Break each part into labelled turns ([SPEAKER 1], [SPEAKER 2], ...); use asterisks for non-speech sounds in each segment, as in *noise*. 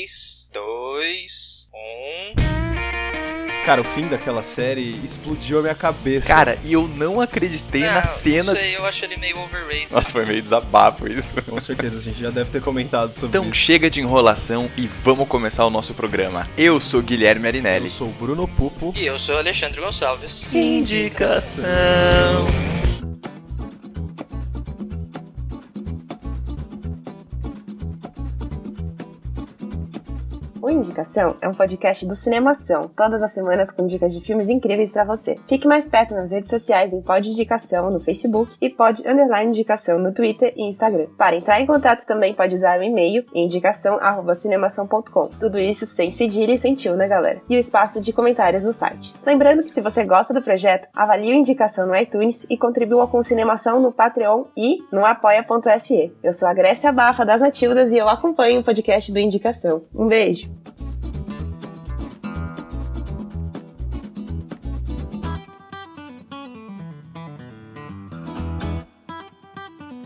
[SPEAKER 1] 3, 2, 1.
[SPEAKER 2] Cara, o fim daquela série explodiu a minha cabeça.
[SPEAKER 3] Cara, e eu não acreditei
[SPEAKER 1] Não,
[SPEAKER 3] na cena.
[SPEAKER 1] Não sei, eu acho ele meio overrated.
[SPEAKER 3] Nossa, foi meio desabafo isso.
[SPEAKER 2] Com certeza, a gente já deve ter comentado sobre
[SPEAKER 3] Então
[SPEAKER 2] isso.
[SPEAKER 3] chega de enrolação e vamos começar o nosso programa. Eu sou Guilherme
[SPEAKER 2] Eu
[SPEAKER 3] Arinelli.
[SPEAKER 2] sou o Bruno Pupo.
[SPEAKER 1] E eu sou Alexandre Gonçalves.
[SPEAKER 3] Indicação.
[SPEAKER 4] O Indicação é um podcast do Cinemação, todas as semanas com dicas de filmes incríveis pra você. Fique mais perto nas redes sociais em Pod Indicação no Facebook e Pod Underline Indicação no Twitter e Instagram. Para entrar em contato também pode usar o e-mail indicação@cinemação.com. Tudo isso sem cedilha e sem tio, né, galera? E o espaço de comentários no site. Lembrando que se você gosta do projeto, avalie o Indicação no iTunes e contribua com Cinemação no Patreon e no apoia.se. Eu sou a Grécia Bafa das Matildas e eu acompanho o podcast do Indicação. Um beijo!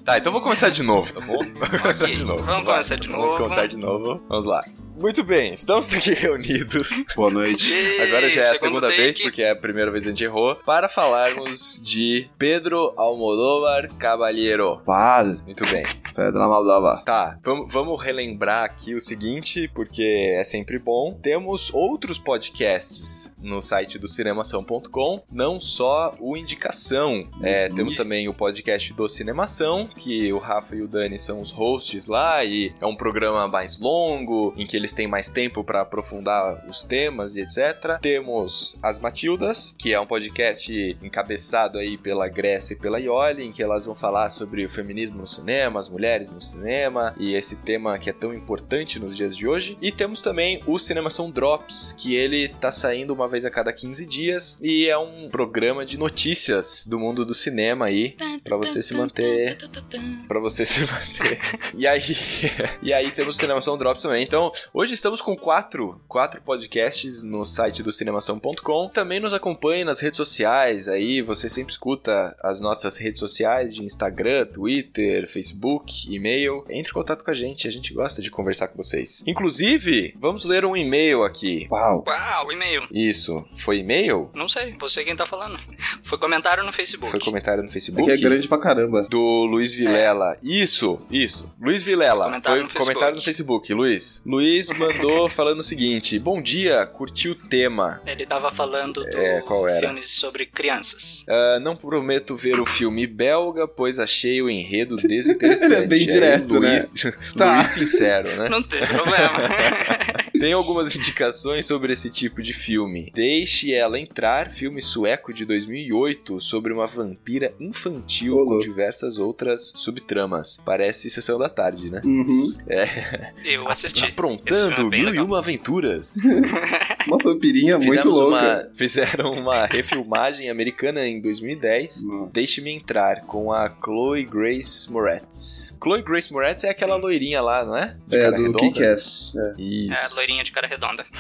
[SPEAKER 3] Tá, então vou começar de novo, tá bom? *laughs* Vamos começar de novo.
[SPEAKER 1] Vamos
[SPEAKER 3] Vai,
[SPEAKER 1] começar de
[SPEAKER 3] Vamos
[SPEAKER 1] novo.
[SPEAKER 3] começar de novo. Vamos lá. Muito bem, estamos aqui *laughs* reunidos.
[SPEAKER 5] Boa noite.
[SPEAKER 3] Agora já é a segunda
[SPEAKER 1] take.
[SPEAKER 3] vez, porque é a primeira vez que a gente errou, para falarmos de Pedro Almodóvar Caballero.
[SPEAKER 5] Vale.
[SPEAKER 3] Muito bem.
[SPEAKER 5] Pedra Maldava.
[SPEAKER 3] Tá, vamos, vamos relembrar aqui o seguinte, porque é sempre bom. Temos outros podcasts no site do cinemação.com, não só o Indicação. É, temos também o podcast do Cinemação, que o Rafa e o Dani são os hosts lá, e é um programa mais longo, em que eles têm mais tempo para aprofundar os temas e etc. Temos As Matildas, que é um podcast encabeçado aí pela Grécia e pela Ioli, em que elas vão falar sobre o feminismo no cinema, as mulheres no cinema e esse tema que é tão importante nos dias de hoje. E temos também o Cinemação Drops, que ele tá saindo uma vez a cada 15 dias e é um programa de notícias do mundo do cinema aí, para você se manter Pra você se manter. *laughs* E aí, *laughs* e aí temos o Cinemação Drops também. Então, hoje estamos com quatro, quatro podcasts no site do cinemação.com. Também nos acompanhe nas redes sociais. Aí você sempre escuta as nossas redes sociais de Instagram, Twitter, Facebook, e-mail. Entre em contato com a gente, a gente gosta de conversar com vocês. Inclusive, vamos ler um e-mail aqui.
[SPEAKER 5] Uau.
[SPEAKER 1] Uau, e-mail.
[SPEAKER 3] Isso, foi e-mail?
[SPEAKER 1] Não sei, você quem tá falando. *laughs* Foi comentário no Facebook.
[SPEAKER 3] Foi comentário no Facebook?
[SPEAKER 5] Aqui é grande pra caramba.
[SPEAKER 3] Do Luiz Vilela. Isso, isso. Luiz Vilela.
[SPEAKER 1] Comentário
[SPEAKER 3] Foi
[SPEAKER 1] no Facebook.
[SPEAKER 3] comentário no Facebook, Luiz. Luiz mandou *laughs* falando o seguinte: Bom dia, curti o tema.
[SPEAKER 1] Ele tava falando do
[SPEAKER 3] É, qual era?
[SPEAKER 1] filmes sobre crianças.
[SPEAKER 3] Ah, não prometo ver o filme belga, pois achei o enredo desinteressante. *laughs*
[SPEAKER 5] Ele é bem
[SPEAKER 3] Aí,
[SPEAKER 5] direto,
[SPEAKER 3] Luiz,
[SPEAKER 5] Tá.
[SPEAKER 3] Luiz sincero, né?
[SPEAKER 1] Não tem problema.
[SPEAKER 3] Tem algumas *laughs* indicações sobre esse tipo de filme. Deixe ela entrar, filme sueco de 2008 sobre uma vampira infantil com diversas outras subtramas. Parece sessão da tarde, né?
[SPEAKER 5] Uhum.
[SPEAKER 1] Eu assisti.
[SPEAKER 3] Aprontando
[SPEAKER 1] é
[SPEAKER 3] mil e
[SPEAKER 1] legal.
[SPEAKER 3] uma aventuras. *laughs*
[SPEAKER 5] Uma vampirinha muito
[SPEAKER 3] Fizemos
[SPEAKER 5] louca.
[SPEAKER 3] uma, fizeram uma refilmagem americana em 2010.
[SPEAKER 5] Nossa.
[SPEAKER 3] Deixe-me entrar com a Chloe Grace Moretz. Chloe Grace Moretz é aquela loirinha lá, não é? De
[SPEAKER 5] É, do. Kick-Ass. É.
[SPEAKER 1] É, De cara redonda. *laughs*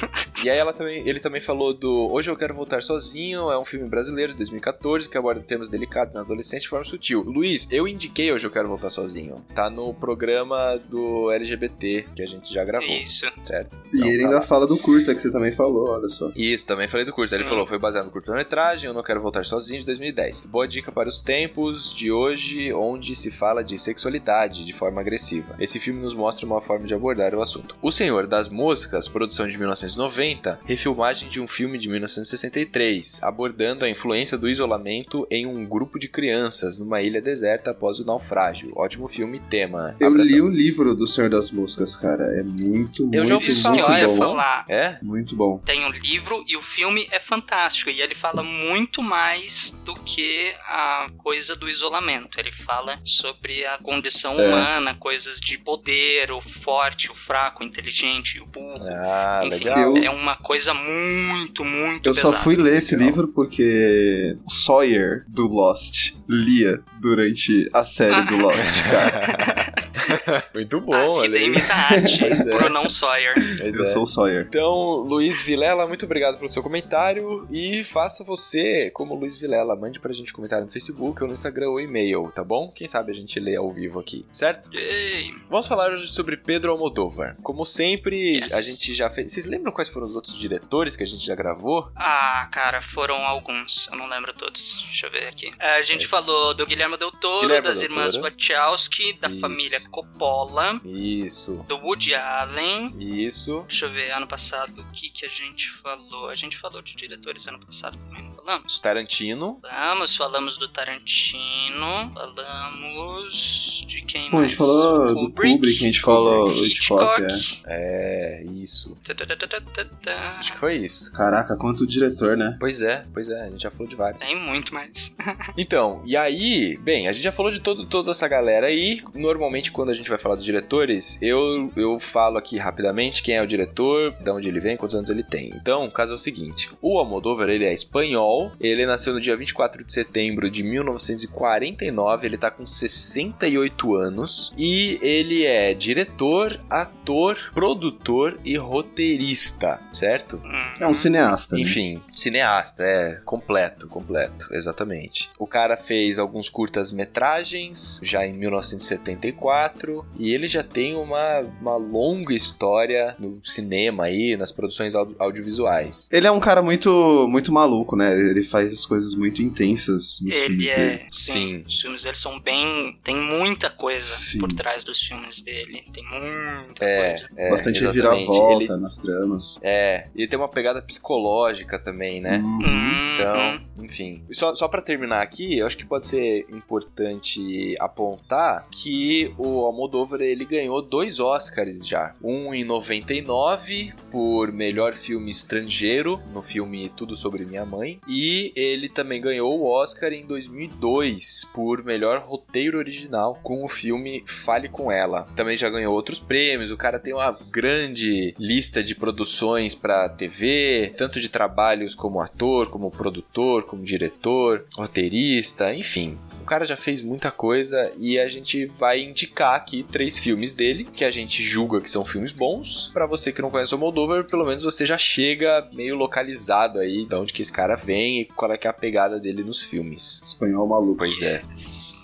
[SPEAKER 3] E aí ela também, ele também falou do Hoje Eu Quero Voltar Sozinho, é um filme brasileiro de 2014 que aborda temas delicados na adolescência de forma sutil. Luiz, eu indiquei Hoje Eu Quero Voltar Sozinho. Tá no programa do LGBT que a gente já gravou,
[SPEAKER 1] Isso.
[SPEAKER 3] certo?
[SPEAKER 5] E
[SPEAKER 3] Então,
[SPEAKER 5] ele
[SPEAKER 3] tá
[SPEAKER 5] ainda
[SPEAKER 3] lá.
[SPEAKER 5] fala do curta que você também falou, olha só.
[SPEAKER 3] Isso, também falei do curto. Ele
[SPEAKER 1] Sim.
[SPEAKER 3] falou, foi baseado no curta-metragem, Eu Não Quero Voltar Sozinho, de 2010. Boa dica para os tempos de hoje, onde se fala de sexualidade de forma agressiva. Esse filme nos mostra uma forma de abordar o assunto. O Senhor das Moscas, produção de 1990, refilmagem de um filme de 1963, abordando a influência do isolamento em um grupo de crianças numa ilha deserta após o naufrágio. Ótimo filme e tema.
[SPEAKER 5] Eu
[SPEAKER 3] Abração.
[SPEAKER 5] li o livro do Senhor das Moscas, cara. É muito, muito,
[SPEAKER 3] Eu já ouvi
[SPEAKER 1] Isso
[SPEAKER 3] falar,
[SPEAKER 1] que
[SPEAKER 5] muito
[SPEAKER 1] eu ia
[SPEAKER 5] bom.
[SPEAKER 1] falar.
[SPEAKER 3] É?
[SPEAKER 5] Muito bom.
[SPEAKER 1] Tem o livro e o filme é fantástico. E ele fala muito mais do que a coisa do isolamento. Ele fala sobre a condição
[SPEAKER 5] É.
[SPEAKER 1] humana, coisas de poder, o forte, o fraco, o inteligente, o burro.
[SPEAKER 3] Ah,
[SPEAKER 1] Enfim,
[SPEAKER 3] legal.
[SPEAKER 5] Eu-
[SPEAKER 1] é uma coisa muito, muito
[SPEAKER 5] Eu só
[SPEAKER 1] pesada.
[SPEAKER 5] fui ler esse
[SPEAKER 3] Legal.
[SPEAKER 5] livro porque o Sawyer do Lost lia durante a série do *laughs* Lost, cara. *laughs* *laughs*
[SPEAKER 3] Muito bom,
[SPEAKER 1] a
[SPEAKER 3] olha
[SPEAKER 1] vida
[SPEAKER 3] aí.
[SPEAKER 1] imita arte.
[SPEAKER 3] Pois é.
[SPEAKER 1] Brunão Sawyer.
[SPEAKER 3] Pois
[SPEAKER 5] Eu
[SPEAKER 3] é.
[SPEAKER 5] sou o Sawyer.
[SPEAKER 3] Então, Luiz Vilela, muito obrigado pelo seu comentário e faça você como Luiz Vilela. Mande pra gente comentário no Facebook ou no Instagram ou e-mail, tá bom? Quem sabe a gente lê ao vivo aqui, certo?
[SPEAKER 1] Yay.
[SPEAKER 3] Vamos falar hoje sobre Pedro Almodóvar. Como sempre,
[SPEAKER 1] Yes.
[SPEAKER 3] a gente já fez. Vocês lembram quais foram os outros diretores que a gente já gravou?
[SPEAKER 1] Ah, cara, foram alguns. Eu não lembro todos. Deixa eu ver aqui. É, A gente falou do Guilherme Del Toro,
[SPEAKER 3] Guilherme
[SPEAKER 1] das
[SPEAKER 3] Del
[SPEAKER 1] irmãs
[SPEAKER 3] Toro.
[SPEAKER 1] Wachowski, da
[SPEAKER 3] Isso.
[SPEAKER 1] família Coppola,
[SPEAKER 3] Isso,
[SPEAKER 1] do Woody Allen.
[SPEAKER 3] isso.
[SPEAKER 1] Deixa eu ver, ano passado, o que, que a gente falou? A gente falou de diretores ano passado também, não falamos?
[SPEAKER 3] Tarantino.
[SPEAKER 1] Falamos, falamos do Tarantino, falamos de quem
[SPEAKER 5] Pô, a
[SPEAKER 1] mais?
[SPEAKER 5] gente falou do Kubrick, a gente falou Hitchcock,
[SPEAKER 1] Hitchcock.
[SPEAKER 3] É, isso.
[SPEAKER 1] Tadadadadada.
[SPEAKER 3] Acho que foi isso.
[SPEAKER 5] Caraca, quanto diretor, né?
[SPEAKER 3] Pois é, pois é, a gente já falou de vários.
[SPEAKER 1] Tem muito mais. *laughs*
[SPEAKER 3] Então, e aí, bem, a gente já falou de todo, toda essa galera aí. Normalmente, quando a gente vai falar dos diretores, eu, eu falo aqui rapidamente quem é o diretor, de onde ele vem, quantos anos ele tem. Então, o caso é o seguinte: o Almodóvar, ele é espanhol, ele nasceu no dia 24 de setembro de 1949, ele tá com 68 anos, e ele é diretor, ator, produtor e roteirista, certo?
[SPEAKER 5] É um cineasta. né?
[SPEAKER 3] Enfim, cineasta, é completo, completo, exatamente. O cara fez alguns curtas-metragens já em 1974 e ele já tem uma, uma longa história no cinema aí, nas produções audio- audiovisuais.
[SPEAKER 5] Ele é um cara muito, muito maluco, né? Ele faz as coisas muito intensas nos filmes
[SPEAKER 1] Ele
[SPEAKER 5] dele.
[SPEAKER 1] é. Sim,
[SPEAKER 3] Sim.
[SPEAKER 1] Os filmes dele são bem. Tem muita coisa
[SPEAKER 5] Sim.
[SPEAKER 1] por trás dos filmes dele. Tem muita
[SPEAKER 3] É,
[SPEAKER 1] coisa.
[SPEAKER 3] é
[SPEAKER 5] Bastante reviravolta
[SPEAKER 3] Ele,
[SPEAKER 5] nas tramas.
[SPEAKER 3] é, ele tem uma pegada psicológica também, né?
[SPEAKER 5] Uhum.
[SPEAKER 1] Uhum.
[SPEAKER 3] Então, enfim. E Só, só para terminar aqui, eu acho que pode ser importante apontar que o Almodóvar ele ganhou dois Oscars já. Um em 99 por melhor filme estrangeiro no filme Tudo sobre Minha Mãe e ele também ganhou o Oscar em 2002 por melhor roteiro original com o filme Fale com Ela. Também já ganhou outros prêmios. O cara tem uma grande lista de produções para TV, tanto de trabalhos como ator, como produtor, como diretor, roteirista, enfim. O cara já fez muita coisa e a gente vai indicar aqui três filmes dele que a gente julga que são filmes bons. Pra você que não conhece o Moldover, pelo menos você já chega meio localizado aí de onde que esse cara vem e qual é que é a pegada dele nos filmes.
[SPEAKER 5] Espanhol maluco.
[SPEAKER 3] Pois é.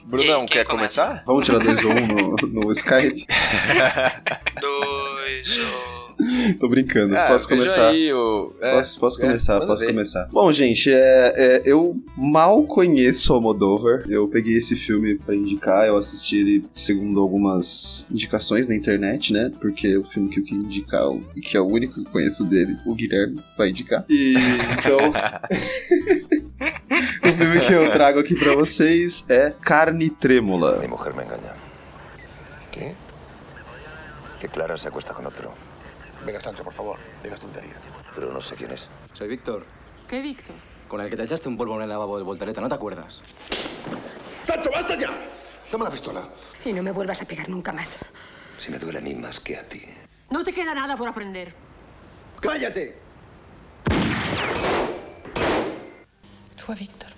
[SPEAKER 3] Brunão, quer
[SPEAKER 1] começa?
[SPEAKER 3] começar?
[SPEAKER 5] Vamos tirar dois ou um no, no Skype? *laughs*
[SPEAKER 1] Dois, oh. *laughs*
[SPEAKER 5] Tô brincando.
[SPEAKER 3] Ah,
[SPEAKER 5] posso começar?
[SPEAKER 3] Aí, o... é,
[SPEAKER 5] Posso, posso
[SPEAKER 3] é,
[SPEAKER 5] começar, posso
[SPEAKER 3] ver.
[SPEAKER 5] começar. Bom, gente, é, é, eu mal conheço o Almodóvar. Eu peguei esse filme pra indicar, eu assisti ele segundo algumas indicações na internet, né? Porque o filme que eu queria indicar, o- e que é o único que eu conheço dele, o Guilherme vai indicar. E então. *laughs* o filme que eu trago aqui pra vocês é Carne Trêmula.
[SPEAKER 6] Mi mujer me engaña.
[SPEAKER 7] ¿Qué?
[SPEAKER 6] Que Clara se acuesta con otro.
[SPEAKER 7] Venga, Sancho, por favor, digas tonterías.
[SPEAKER 6] Pero no sé quién es.
[SPEAKER 8] Soy Víctor,
[SPEAKER 9] ¿Qué, Víctor?
[SPEAKER 8] con el que te echaste un polvo en el lavabo del voltereta, ¿no te acuerdas?
[SPEAKER 7] ¡Sancho, basta ya! Dame la pistola.
[SPEAKER 9] Y no me vuelvas a pegar nunca más.
[SPEAKER 6] Si me duele a mí más que a ti.
[SPEAKER 9] No te queda nada por aprender.
[SPEAKER 8] ¡Cállate!
[SPEAKER 9] Fue Víctor.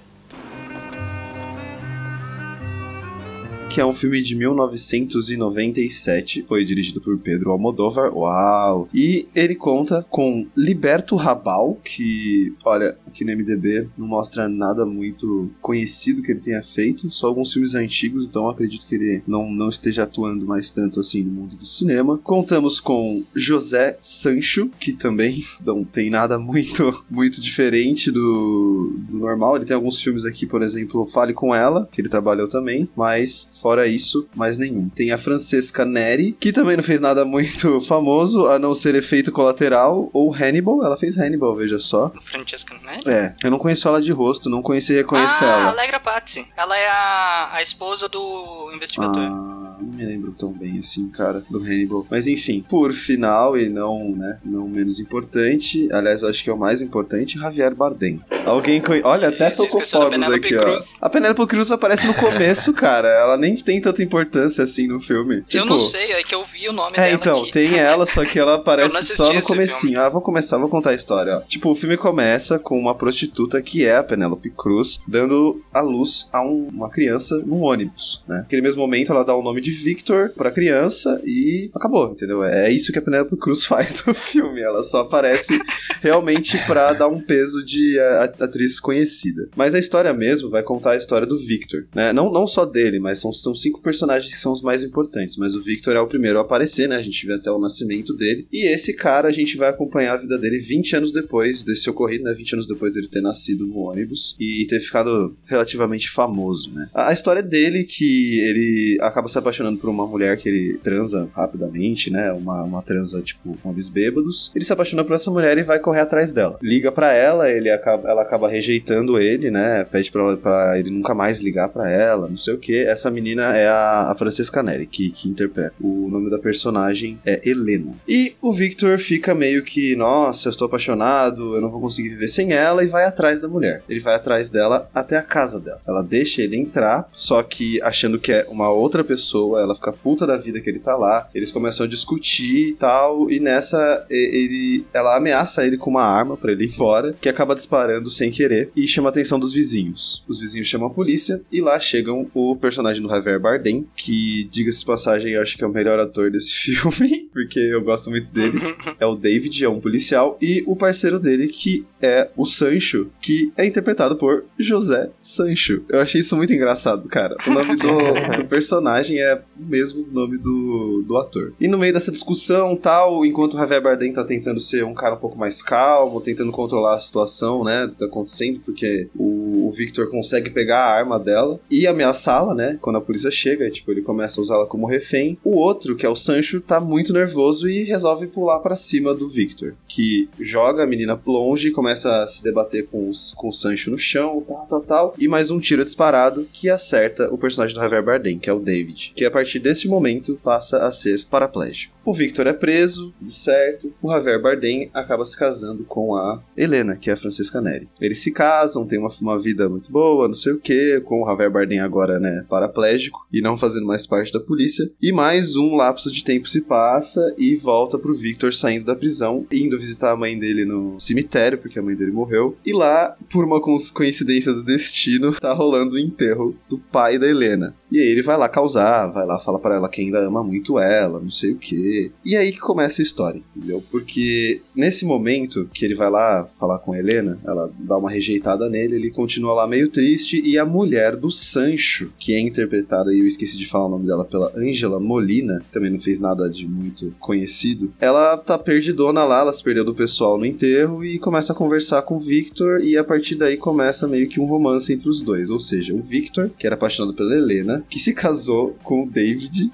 [SPEAKER 5] Que é um filme de 1997, foi dirigido por Pedro Almodóvar, uau! E ele conta com Liberto Rabal, que, olha, aqui no MDB não mostra nada muito conhecido que ele tenha feito, só alguns filmes antigos, então acredito que ele não, não esteja atuando mais tanto assim no mundo do cinema. Contamos com José Sancho, que também *laughs* não tem nada muito, muito diferente do, do normal, ele tem alguns filmes aqui, por exemplo, Fale Com Ela, que ele trabalhou também, mas Fora isso, mais nenhum. Tem a Francesca Neri, que também não fez nada muito *laughs* famoso, a não ser efeito colateral, ou Hannibal. Ela fez Hannibal, veja só.
[SPEAKER 1] Francesca, né?
[SPEAKER 5] É, eu não conheço ela de rosto, não conheci e reconheço
[SPEAKER 1] ah,
[SPEAKER 5] ela.
[SPEAKER 1] Alegra Patsy. Ela é a, a esposa do investigador.
[SPEAKER 5] Ah, não me lembro tão bem assim, cara, do Hannibal. Mas enfim, por final e não, né, não menos importante, aliás, eu acho que é o mais importante, Javier Bardem. Alguém conhece. Olha, até tocou fogos aqui,
[SPEAKER 1] Cruz.
[SPEAKER 5] ó. A Penélope Cruz aparece no começo, *laughs* cara. Ela nem tem tanta importância assim no filme.
[SPEAKER 1] eu
[SPEAKER 5] Tipo,
[SPEAKER 1] não sei, é que eu vi o nome
[SPEAKER 5] É,
[SPEAKER 1] dela
[SPEAKER 5] então,
[SPEAKER 1] aqui.
[SPEAKER 5] tem ela, só que ela *laughs*
[SPEAKER 1] Eu
[SPEAKER 5] aparece só no comecinho. Ah, vou começar, vou contar a história, ó. Tipo, o filme começa com uma prostituta que é a Penélope Cruz, dando à luz a um- uma criança num ônibus, né? Naquele mesmo momento, ela dá o nome de Victor pra criança e acabou, entendeu? É isso que a Penélope Cruz *laughs* faz no filme. Ela só aparece realmente pra dar um peso de atriz conhecida. Mas a história mesmo vai contar a história do Victor, né? Não, não só dele, mas são, são cinco personagens que são os mais importantes. Mas o Victor é o primeiro a aparecer, né? A gente vê até o nascimento dele. E esse cara, a gente vai acompanhar a vida dele 20 anos depois desse ocorrido, né? 20 anos depois dele ter nascido no ônibus e ter ficado relativamente famoso, né? A, a história dele que ele acaba se apaixonando por uma mulher que ele transa rapidamente, né? Uma, uma transa, tipo, com eles bêbados. Ele se apaixona por essa mulher e vai correr atrás dela. Liga pra ela, ele acaba, ela acaba rejeitando ele, né? Pede pra, ele nunca mais ligar pra ela, não sei o que. Essa menina é a, a Francesca Neri, que, que interpreta. O nome da personagem é Helena. E o Victor fica meio que, nossa, eu estou apaixonado, eu não vou conseguir viver sem ela, e vai atrás da mulher. Ele vai atrás dela até a casa dela. Ela deixa ele entrar, só que achando que é uma outra pessoa, ela fica puta da vida que ele tá lá. Eles começam a discutir e tal, e nessa ele, ela ameaça ele com uma arma pra ele ir embora, que acaba disparando sem querer e chama a atenção dos vizinhos. Os vizinhos chamam a polícia e lá chegam o personagem do Javier Bardem, que, diga-se de passagem, eu acho que é o melhor ator desse *laughs* filme, porque eu gosto muito dele. *laughs* É o David, é um policial, e o parceiro dele, que é o Sancho, que é interpretado por José Sancho. Eu achei isso muito engraçado, cara. O nome do, *laughs* do personagem é o mesmo nome do, do ator. E no meio dessa discussão tal, enquanto o Javier Bardem tá tentando ser um cara um pouco mais calmo, tentando controlar a situação, né, tá acontecendo, porque o, o Victor consegue pegar a arma dela e ameaçá-la, né, quando a polícia chega, tipo, ele começa a usá-la como refém. O outro, que é o Sancho, tá muito nervoso e resolve pular pra cima do Victor, que joga a menina longe começa a se debater com, os, com o Sancho no chão, tal, tal, tal, e mais um tiro disparado que acerta o personagem do Javier Bardem, que é o David, que a partir desse momento passa a ser paraplégico. O Victor é preso, tudo certo. O Javier Bardem acaba se casando com a Helena, que é a Francesca Neri. Eles se casam, têm uma, uma vida muito boa, não sei o que, com o Javier Bardem agora, né, paraplégico e não fazendo mais parte da polícia. E mais um lapso de tempo se passa e volta pro Victor saindo da prisão, indo visitar a mãe dele no cemitério, porque a mãe dele morreu. E lá, por uma co- coincidência do destino, tá rolando o enterro do pai da Helena. E aí ele vai lá causar, vai lá falar para ela que ainda ama muito ela, não sei o que. E aí que começa a história, entendeu? Porque nesse momento que ele vai lá falar com a Helena, ela dá uma rejeitada nele, ele continua lá meio triste e a mulher do Sancho, que é interpretada, e eu esqueci de falar o nome dela, pela Angela Molina, também não fez nada de muito conhecido, ela tá perdidona lá, ela se perdeu do pessoal no enterro e começa a conversar com o Victor e a partir daí começa meio que um romance entre os dois, ou seja, o Victor, que era apaixonado pela Helena, que se casou com o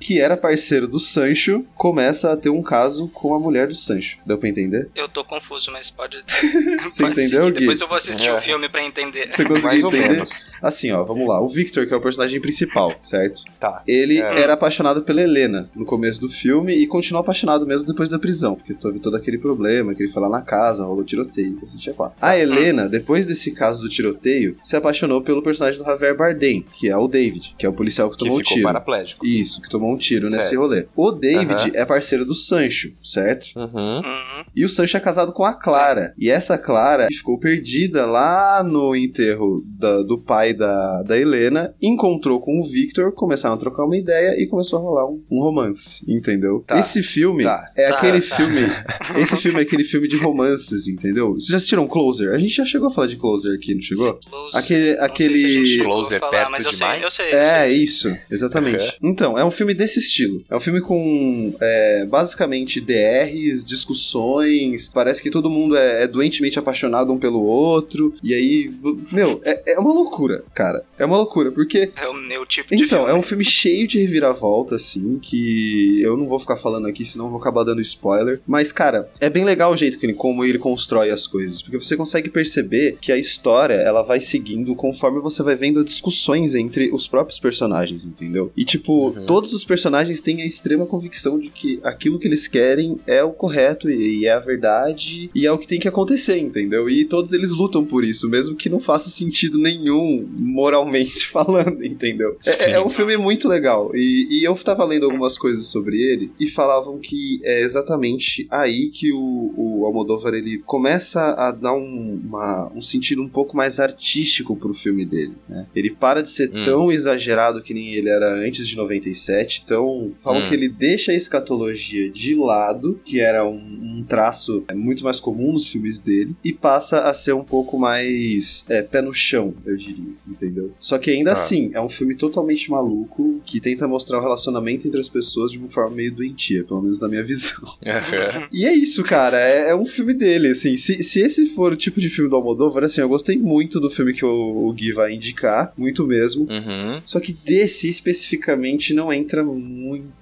[SPEAKER 5] que era parceiro do Sancho, começa a ter um caso com a mulher do Sancho. Deu pra entender?
[SPEAKER 1] Eu tô confuso, mas pode. *laughs*
[SPEAKER 5] Você
[SPEAKER 1] pode
[SPEAKER 5] entendeu,
[SPEAKER 1] seguir.
[SPEAKER 5] Gui?
[SPEAKER 1] Depois eu vou assistir
[SPEAKER 3] É.
[SPEAKER 1] o filme pra entender.
[SPEAKER 5] Você conseguiu
[SPEAKER 3] Mais ou
[SPEAKER 5] entender?
[SPEAKER 3] menos.
[SPEAKER 5] Assim, ó, vamos lá. O Victor, que é o personagem principal, certo?
[SPEAKER 3] Tá.
[SPEAKER 5] Ele
[SPEAKER 3] É.
[SPEAKER 5] era apaixonado pela Helena no começo do filme e continuou apaixonado mesmo depois da prisão, porque teve todo aquele problema que ele foi lá na casa, rolou tiroteio, assim, tinha quatro. A Helena, depois desse caso do tiroteio, se apaixonou pelo personagem do Javier Bardem, que é o David, que é o policial que
[SPEAKER 3] Que
[SPEAKER 5] tomou um
[SPEAKER 3] ficou
[SPEAKER 5] tiro.
[SPEAKER 3] paraplégico.
[SPEAKER 5] Isso, que tomou um tiro nesse
[SPEAKER 3] Certo.
[SPEAKER 5] rolê. O David
[SPEAKER 3] Aham.
[SPEAKER 5] é parceiro do Sancho, certo?
[SPEAKER 3] Uhum.
[SPEAKER 1] Uhum.
[SPEAKER 5] E o Sancho é casado com a Clara. E essa Clara ficou perdida lá no enterro da- do pai da, da Helena, encontrou com o Victor, começaram a trocar uma ideia e começou a rolar um, um romance, entendeu?
[SPEAKER 3] Tá.
[SPEAKER 5] Esse filme
[SPEAKER 3] Tá.
[SPEAKER 5] é
[SPEAKER 1] Tá,
[SPEAKER 5] aquele
[SPEAKER 1] tá.
[SPEAKER 5] filme. *laughs* Esse filme é aquele filme de romances, entendeu? Vocês já assistiram Closer? A gente já chegou a falar de Closer aqui, não chegou?
[SPEAKER 1] Close.
[SPEAKER 5] Aquele.
[SPEAKER 1] Não sei
[SPEAKER 5] aquele...
[SPEAKER 1] se a gente
[SPEAKER 3] Closer
[SPEAKER 1] falar,
[SPEAKER 3] perto
[SPEAKER 1] mas eu sei,
[SPEAKER 3] demais?
[SPEAKER 1] eu sei, eu
[SPEAKER 5] É,
[SPEAKER 1] sei, eu sei.
[SPEAKER 5] isso, exatamente.
[SPEAKER 3] Uhum.
[SPEAKER 5] Então, é um filme desse estilo. É um filme com é, basicamente DRs, discussões. Parece que todo mundo é, é doentemente apaixonado um pelo outro. E aí, meu, é, é uma loucura, cara. É uma loucura, porque.
[SPEAKER 1] É o meu tipo de
[SPEAKER 5] Então,
[SPEAKER 1] filme.
[SPEAKER 5] é um filme cheio de reviravolta, assim, que eu não vou ficar falando aqui, senão eu vou acabar dando spoiler. Mas, cara, é bem legal o jeito que ele, como ele constrói as coisas, porque você consegue perceber que a história, ela vai seguindo conforme você vai vendo discussões entre os próprios personagens, entendeu? E, tipo,
[SPEAKER 3] Uhum.
[SPEAKER 5] todos os personagens têm a extrema convicção de que aquilo que eles querem é o correto e, e é a verdade e é o que tem que acontecer, entendeu? E todos eles lutam por isso, mesmo que não faça sentido nenhum moralmente *laughs* falando, entendeu? É-
[SPEAKER 3] Sim.
[SPEAKER 5] É, um filme muito legal. E, e eu tava lendo algumas coisas sobre ele e falavam que é exatamente aí que o, o Almodóvar ele começa a dar um, uma- um sentido um pouco mais artístico pro filme dele, né? Ele para de ser
[SPEAKER 3] Hum.
[SPEAKER 5] tão exagerado que nem ele era antes de 97, então falam
[SPEAKER 3] Hum.
[SPEAKER 5] que ele deixa a escatologia de lado, que era um, um traço é, muito mais comum nos filmes dele, e passa a ser um pouco mais é, pé no chão, eu diria, entendeu? Só que ainda
[SPEAKER 3] Tá.
[SPEAKER 5] assim, é um filme totalmente maluco, que tenta mostrar o relacionamento entre as pessoas de uma forma meio doentia, pelo menos na minha visão. *laughs* E é isso, cara. É, é um filme dele, assim. Se, se esse for o tipo de filme do Almodóvar, assim, eu gostei muito do filme que o, o Gui vai indicar, muito mesmo.
[SPEAKER 3] Uhum.
[SPEAKER 5] Só que desse especificamente não entra muito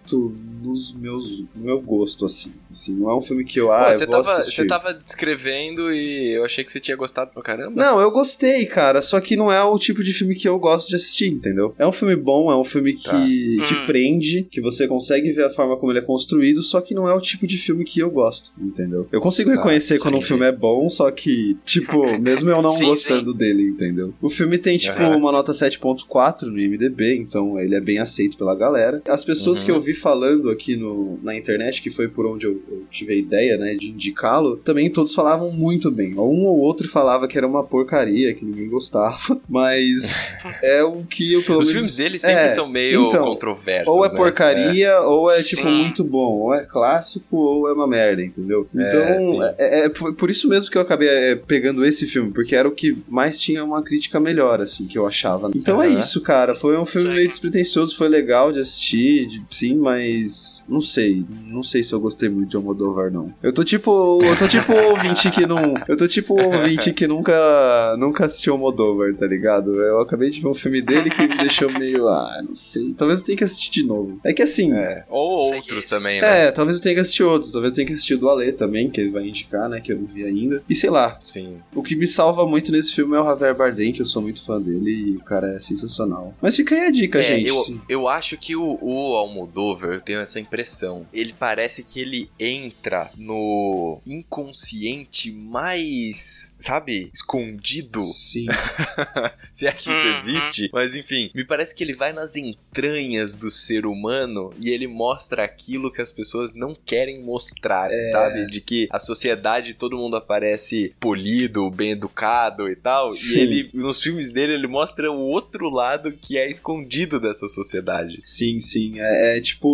[SPEAKER 5] nos meus, no meu gosto, assim. Assim, não é um filme que eu, ah,
[SPEAKER 3] Pô,
[SPEAKER 5] eu
[SPEAKER 3] você,
[SPEAKER 5] vou
[SPEAKER 3] tava,
[SPEAKER 5] assistir.
[SPEAKER 3] você tava descrevendo e eu achei que você tinha gostado pra caramba.
[SPEAKER 5] Não, eu gostei, cara. Só que não é o tipo de filme que eu gosto de assistir, entendeu? É um filme bom, é um filme que
[SPEAKER 3] Tá.
[SPEAKER 5] te
[SPEAKER 1] Hum.
[SPEAKER 5] prende, que você consegue ver a forma como ele é construído, só que não é o tipo de filme que eu gosto, entendeu? Eu consigo
[SPEAKER 3] Tá,
[SPEAKER 5] reconhecer quando um filme é bom, só que, tipo, *laughs* mesmo eu não
[SPEAKER 1] Sim,
[SPEAKER 5] gostando dele, entendeu? O filme tem, tipo,
[SPEAKER 3] Aham.
[SPEAKER 5] uma nota 7.4 no IMDB, então ele é bem aceito pela galera. As pessoas
[SPEAKER 3] Uhum.
[SPEAKER 5] que eu vi falando aqui no, na internet, que foi por onde eu, eu tive a ideia, né, de indicá-lo, também todos falavam muito bem. Um ou outro falava que era uma porcaria, que ninguém gostava, *laughs* mas *laughs* é o que eu pelo
[SPEAKER 3] Os
[SPEAKER 5] menos...
[SPEAKER 3] filmes dele sempre
[SPEAKER 5] É,
[SPEAKER 3] são meio
[SPEAKER 5] então,
[SPEAKER 3] controversos.
[SPEAKER 5] Ou é
[SPEAKER 3] né?
[SPEAKER 5] porcaria, ou é tipo
[SPEAKER 1] Sim.
[SPEAKER 5] muito bom, ou é clássico, ou é uma merda, entendeu?
[SPEAKER 3] É,
[SPEAKER 5] Então,
[SPEAKER 3] sim.
[SPEAKER 5] é, é por isso mesmo que eu acabei é, pegando esse filme, porque era o que mais tinha uma crítica melhor, assim, que eu achava. Então é
[SPEAKER 3] Aham.
[SPEAKER 5] isso, cara. Foi um filme meio despretensioso, foi legal de assistir, de- sim, mas não sei. Não sei se eu gostei muito de Almodóvar, não. Eu tô tipo. Eu tô tipo ouvinte que não. Eu tô tipo ouvinte que nunca, nunca assistiu Almodóvar, tá ligado? Eu acabei de ver um filme dele que me deixou meio. Ah, não sei. Talvez eu tenha que assistir de novo. É que assim.
[SPEAKER 3] É. Ou
[SPEAKER 1] Sei
[SPEAKER 3] outros
[SPEAKER 1] que-
[SPEAKER 3] também, né?
[SPEAKER 5] É, talvez eu tenha que assistir outros. Talvez eu tenha que assistir o do Ale também, que ele vai indicar, né? Que eu não vi ainda. E sei lá,
[SPEAKER 3] Sim.
[SPEAKER 5] o que me salva muito nesse filme é o Javier Bardem, que eu sou muito fã dele e o cara é sensacional. Mas fica aí a dica,
[SPEAKER 3] É,
[SPEAKER 5] gente.
[SPEAKER 3] eu, eu acho que o, o Almodóvar, eu tenho essa impressão. Ele parece que ele entra no inconsciente mais, sabe, escondido.
[SPEAKER 5] Sim. *laughs*
[SPEAKER 3] Se é que isso
[SPEAKER 1] Uhum.
[SPEAKER 3] existe. Mas enfim, me parece que ele vai nas entranhas do ser humano e ele mostra aquilo que as pessoas não querem mostrar,
[SPEAKER 5] É.
[SPEAKER 3] sabe? De que a sociedade, todo mundo aparece polido, bem educado e tal.
[SPEAKER 5] Sim.
[SPEAKER 3] E ele, nos filmes dele, ele mostra o outro lado que é escondido dessa sociedade.
[SPEAKER 5] Sim, sim. É, é tipo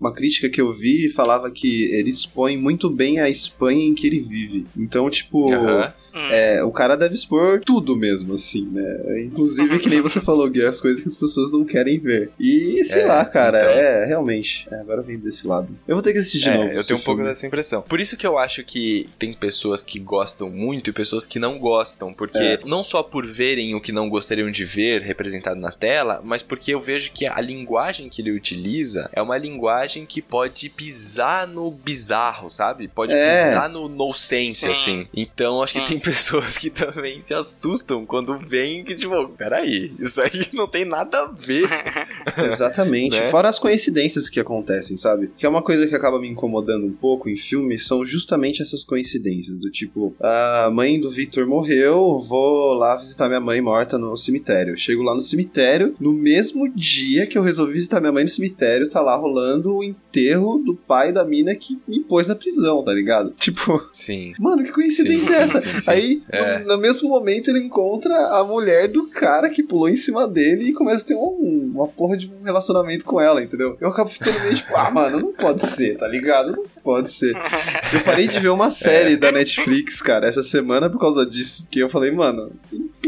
[SPEAKER 5] uma crítica que eu vi falava que ele expõe muito bem a Espanha em que ele vive. Então, tipo,
[SPEAKER 3] Aham.
[SPEAKER 1] Hum.
[SPEAKER 5] é, o cara deve expor tudo mesmo, assim, né? Inclusive, que nem você falou, Gui, as coisas que as pessoas não querem ver. E sei
[SPEAKER 3] É,
[SPEAKER 5] lá, cara,
[SPEAKER 3] então.
[SPEAKER 5] é, realmente. É, agora vem desse lado. Eu vou ter que assistir de
[SPEAKER 3] É,
[SPEAKER 5] novo.
[SPEAKER 3] eu tenho um pouco dessa impressão. Por isso que eu acho que tem pessoas que gostam muito e pessoas que não gostam. Porque
[SPEAKER 5] É.
[SPEAKER 3] não só por verem o que não gostariam de ver representado na tela, mas porque eu vejo que a linguagem que ele utiliza é uma linguagem que pode pisar no bizarro, sabe? Pode
[SPEAKER 5] É.
[SPEAKER 3] pisar no nonsense,
[SPEAKER 1] Sim.
[SPEAKER 3] assim. Então acho que
[SPEAKER 1] Sim.
[SPEAKER 3] Tem *laughs* pessoas que também se assustam quando veem que, tipo, peraí, isso aí não tem nada a ver. *laughs*
[SPEAKER 5] Exatamente. *laughs*
[SPEAKER 3] Né?
[SPEAKER 5] Fora as coincidências que acontecem, sabe? Que é uma coisa que acaba me incomodando um pouco em filmes, são justamente essas coincidências. Do tipo, a mãe do Victor morreu, vou lá visitar minha mãe morta no cemitério. Chego lá no cemitério, no mesmo dia que eu resolvi visitar minha mãe no cemitério, tá lá rolando o enterro do pai da mina que me pôs na prisão, tá ligado? *laughs* Tipo,
[SPEAKER 3] Sim.
[SPEAKER 5] mano, que coincidência
[SPEAKER 3] Sim,
[SPEAKER 5] é essa?
[SPEAKER 3] sim, sim.
[SPEAKER 5] Aí,
[SPEAKER 3] É.
[SPEAKER 5] no, no mesmo momento, ele encontra a mulher do cara que pulou em cima dele e começa a ter um- uma porra de um relacionamento com ela, entendeu? Eu acabo ficando meio tipo, ah, mano, não pode ser, tá ligado? Não pode ser. Eu parei de ver uma série da Netflix, cara, essa semana por causa disso, porque eu falei, mano,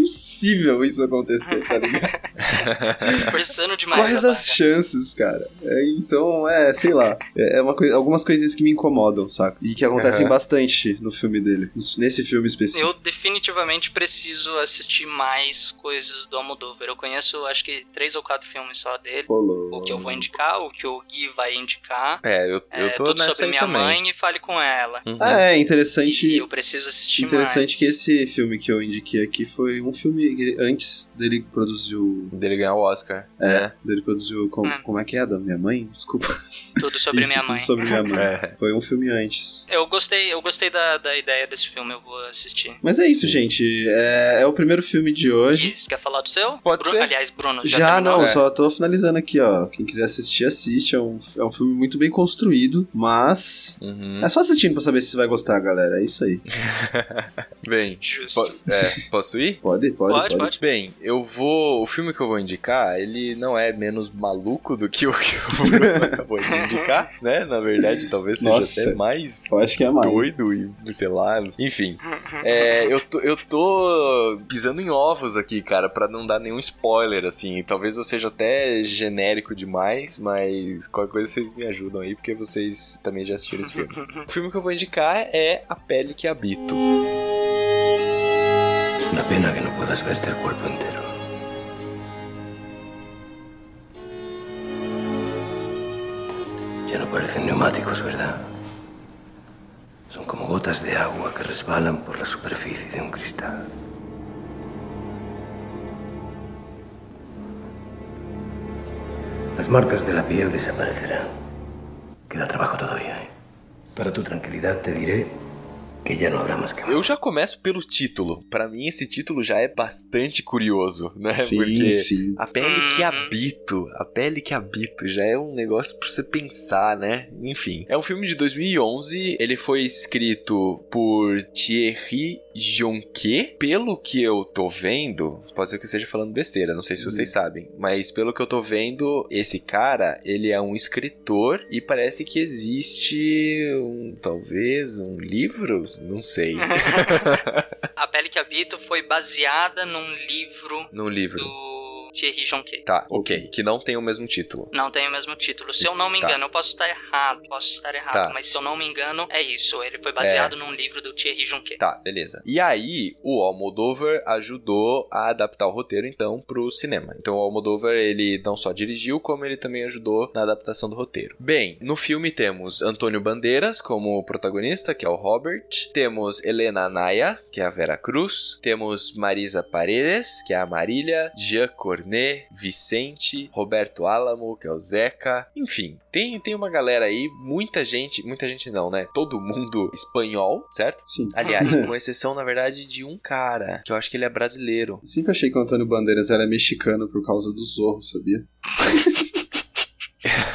[SPEAKER 5] impossível isso acontecer, tá ligado? *laughs*
[SPEAKER 1] Forçando demais.
[SPEAKER 5] Quais as chances, cara? É, então, é, sei lá. É é uma coisa, algumas coisinhas que me incomodam, saca? E que acontecem
[SPEAKER 3] Aham.
[SPEAKER 5] bastante no filme dele. Nesse filme específico.
[SPEAKER 1] Eu definitivamente preciso assistir mais coisas do Almodóvar. Eu conheço, acho que, três ou quatro filmes só dele.
[SPEAKER 5] Rolou.
[SPEAKER 1] O que eu vou indicar, o que o Gui vai indicar.
[SPEAKER 3] É, eu,
[SPEAKER 1] É,
[SPEAKER 3] eu tô
[SPEAKER 1] tudo
[SPEAKER 3] nessa
[SPEAKER 1] sobre
[SPEAKER 3] aí
[SPEAKER 1] minha
[SPEAKER 3] também.
[SPEAKER 1] mãe e fale com ela.
[SPEAKER 3] Uhum.
[SPEAKER 5] Ah, é interessante.
[SPEAKER 1] E eu preciso assistir
[SPEAKER 5] Interessante
[SPEAKER 1] mais.
[SPEAKER 5] que esse filme que eu indiquei aqui foi um filme. ele- antes dele produziu.
[SPEAKER 3] Dele ganhar o Oscar.
[SPEAKER 5] É,
[SPEAKER 3] né?
[SPEAKER 5] dele produziu. Como,
[SPEAKER 1] Hum.
[SPEAKER 5] como é que é? Da minha mãe? Desculpa.
[SPEAKER 1] Tudo sobre
[SPEAKER 5] Isso,
[SPEAKER 1] minha
[SPEAKER 5] tudo
[SPEAKER 1] mãe.
[SPEAKER 5] Sobre minha mãe. *laughs*
[SPEAKER 3] É.
[SPEAKER 5] Foi um filme antes.
[SPEAKER 1] Eu gostei, eu gostei da, da ideia desse filme, eu vou assistir.
[SPEAKER 5] Mas é isso, gente. É, é o primeiro filme de hoje.
[SPEAKER 1] Você quer falar do seu?
[SPEAKER 3] Pode
[SPEAKER 1] Bru-
[SPEAKER 3] ser.
[SPEAKER 1] Aliás, Bruno, já,
[SPEAKER 5] Já,
[SPEAKER 1] terminou?
[SPEAKER 5] não,
[SPEAKER 3] É.
[SPEAKER 5] só tô finalizando aqui, ó. Quem quiser assistir, assiste. É um, é um filme muito bem construído, mas.
[SPEAKER 3] Uhum.
[SPEAKER 5] É só assistindo pra saber se você vai gostar, galera. É isso aí. *laughs*
[SPEAKER 3] Bem, po- é, posso ir? *laughs*
[SPEAKER 5] Pode, pode,
[SPEAKER 1] Pode,
[SPEAKER 5] pode.
[SPEAKER 3] Bem, eu vou. O filme que eu vou indicar, ele não é menos maluco do que o que o Bruno *laughs* acabou de indicar, né? Na verdade, talvez seja
[SPEAKER 5] Nossa.
[SPEAKER 3] até mais
[SPEAKER 5] Eu acho que é mais.
[SPEAKER 3] doido e, sei lá, enfim. *laughs* É, eu, tô, eu tô pisando em ovos aqui, cara, pra não dar nenhum spoiler, assim. Talvez eu seja até genérico demais, mas qualquer coisa vocês me ajudam aí, porque vocês também já assistiram esse filme. O filme que eu vou indicar é A Pele que Habito.
[SPEAKER 6] Una pena que no puedas verte el cuerpo entero. Ya no parecen neumáticos, ¿verdad? Son como gotas de agua que resbalan por la superficie de un cristal. Las marcas de la piel desaparecerán. Queda trabajo todavía, ¿eh? Para tu tranquilidad te diré que no habrá más que
[SPEAKER 3] Eu já começo pelo título. Pra mim, esse título já é bastante curioso, né?
[SPEAKER 5] Sim,
[SPEAKER 3] Porque
[SPEAKER 5] sim.
[SPEAKER 3] a pele que habito, a pele que habito, já é um negócio pra você pensar, né? Enfim, é um filme de 2011. Ele foi escrito por Thierry Jonquet. Pelo que eu tô vendo, pode ser que eu esteja falando besteira, não sei se vocês sabem, mas pelo que eu tô vendo, esse cara, ele é um escritor e parece que existe um, talvez um livro, não sei, *laughs* *laughs*
[SPEAKER 1] A Pele que Habito foi baseada num livro
[SPEAKER 3] no livro.
[SPEAKER 1] do Thierry Jonquet.
[SPEAKER 3] Tá, ok. Que não tem o mesmo título.
[SPEAKER 1] Não tem o mesmo título. Se eu não me
[SPEAKER 3] Tá.
[SPEAKER 1] engano, eu posso estar errado, posso estar errado,
[SPEAKER 3] Tá.
[SPEAKER 1] mas se eu não me engano, é isso. Ele foi baseado num livro do Thierry Jonquet.
[SPEAKER 3] Tá, beleza. E aí, o Almodóvar ajudou a adaptar o roteiro, então, pro cinema. Então, o Almodóvar, ele não só dirigiu, como ele também ajudou na adaptação do roteiro. Bem, no filme temos Antônio Bandeiras como protagonista, que é o Robert. Temos Helena Anaya, que é a Vera Cruz. Temos Marisa Paredes, que é a Marília. Jean Cornet, Vicente, Roberto Álamo, que é o Zeca. Enfim, tem, tem uma galera aí, muita gente, muita gente não, né? Todo mundo espanhol, certo?
[SPEAKER 5] Sim.
[SPEAKER 3] Aliás, *laughs* com exceção, na verdade, de um cara, que eu acho que ele é brasileiro.
[SPEAKER 5] Sempre achei que o Antônio Bandeiras era mexicano por causa do Zorro, sabia? *laughs*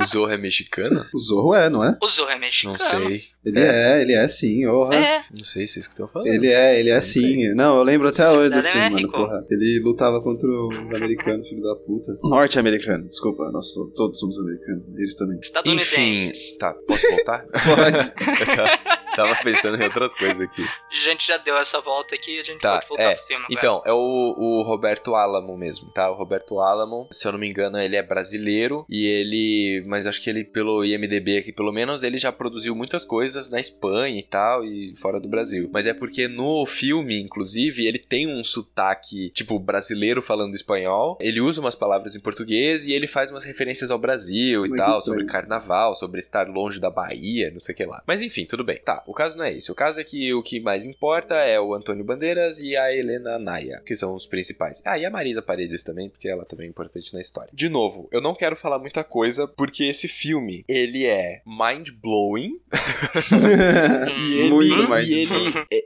[SPEAKER 3] O Zorro é mexicano?
[SPEAKER 5] O Zorro é, não é?
[SPEAKER 1] O Zorro é
[SPEAKER 3] Não
[SPEAKER 1] mexicano.
[SPEAKER 3] sei.
[SPEAKER 5] Ele é, ele é sim, orra.
[SPEAKER 1] É.
[SPEAKER 3] Não sei se é isso que estão falando.
[SPEAKER 5] Ele é, ele é
[SPEAKER 3] Não
[SPEAKER 5] sim.
[SPEAKER 3] sei.
[SPEAKER 5] Não, eu lembro até hoje do
[SPEAKER 1] Cidade
[SPEAKER 5] filme, mano, porra. Ele lutava contra os americanos, filho da puta. Norte-americano, desculpa, nós todos somos americanos, eles também.
[SPEAKER 1] Estadunidenses.
[SPEAKER 3] Enfim, tá, posso voltar?
[SPEAKER 5] Pode. *laughs* *laughs*
[SPEAKER 3] Tava pensando em outras coisas aqui.
[SPEAKER 1] A gente já deu essa volta aqui, a gente
[SPEAKER 3] Tá,
[SPEAKER 1] pode voltar
[SPEAKER 3] é.
[SPEAKER 1] pro filme.
[SPEAKER 3] Então, é o, o Roberto Alamo mesmo, tá? O Roberto Alamo, se eu não me engano, ele é brasileiro e ele. Mas acho que ele, pelo IMDB aqui, pelo menos, ele já produziu muitas coisas na Espanha e tal, e fora do Brasil. Mas é porque no filme, inclusive, ele tem um sotaque, tipo, brasileiro falando espanhol. Ele usa umas palavras em português e ele faz umas referências ao Brasil e
[SPEAKER 5] Muito
[SPEAKER 3] tal,
[SPEAKER 5] estranho.
[SPEAKER 3] sobre carnaval, sobre estar longe da Bahia, não sei o que lá. Mas enfim, tudo bem. Tá, o caso não é isso. O caso é que o que mais importa é o Antônio Bandeiras e a Helena Naya, que são os principais. Ah, e a Marisa Paredes também, porque ela também é importante na história. De novo, eu não quero falar muita coisa, porque esse filme, ele é mind-blowing. *laughs* E ele,
[SPEAKER 5] Muito
[SPEAKER 3] e ele,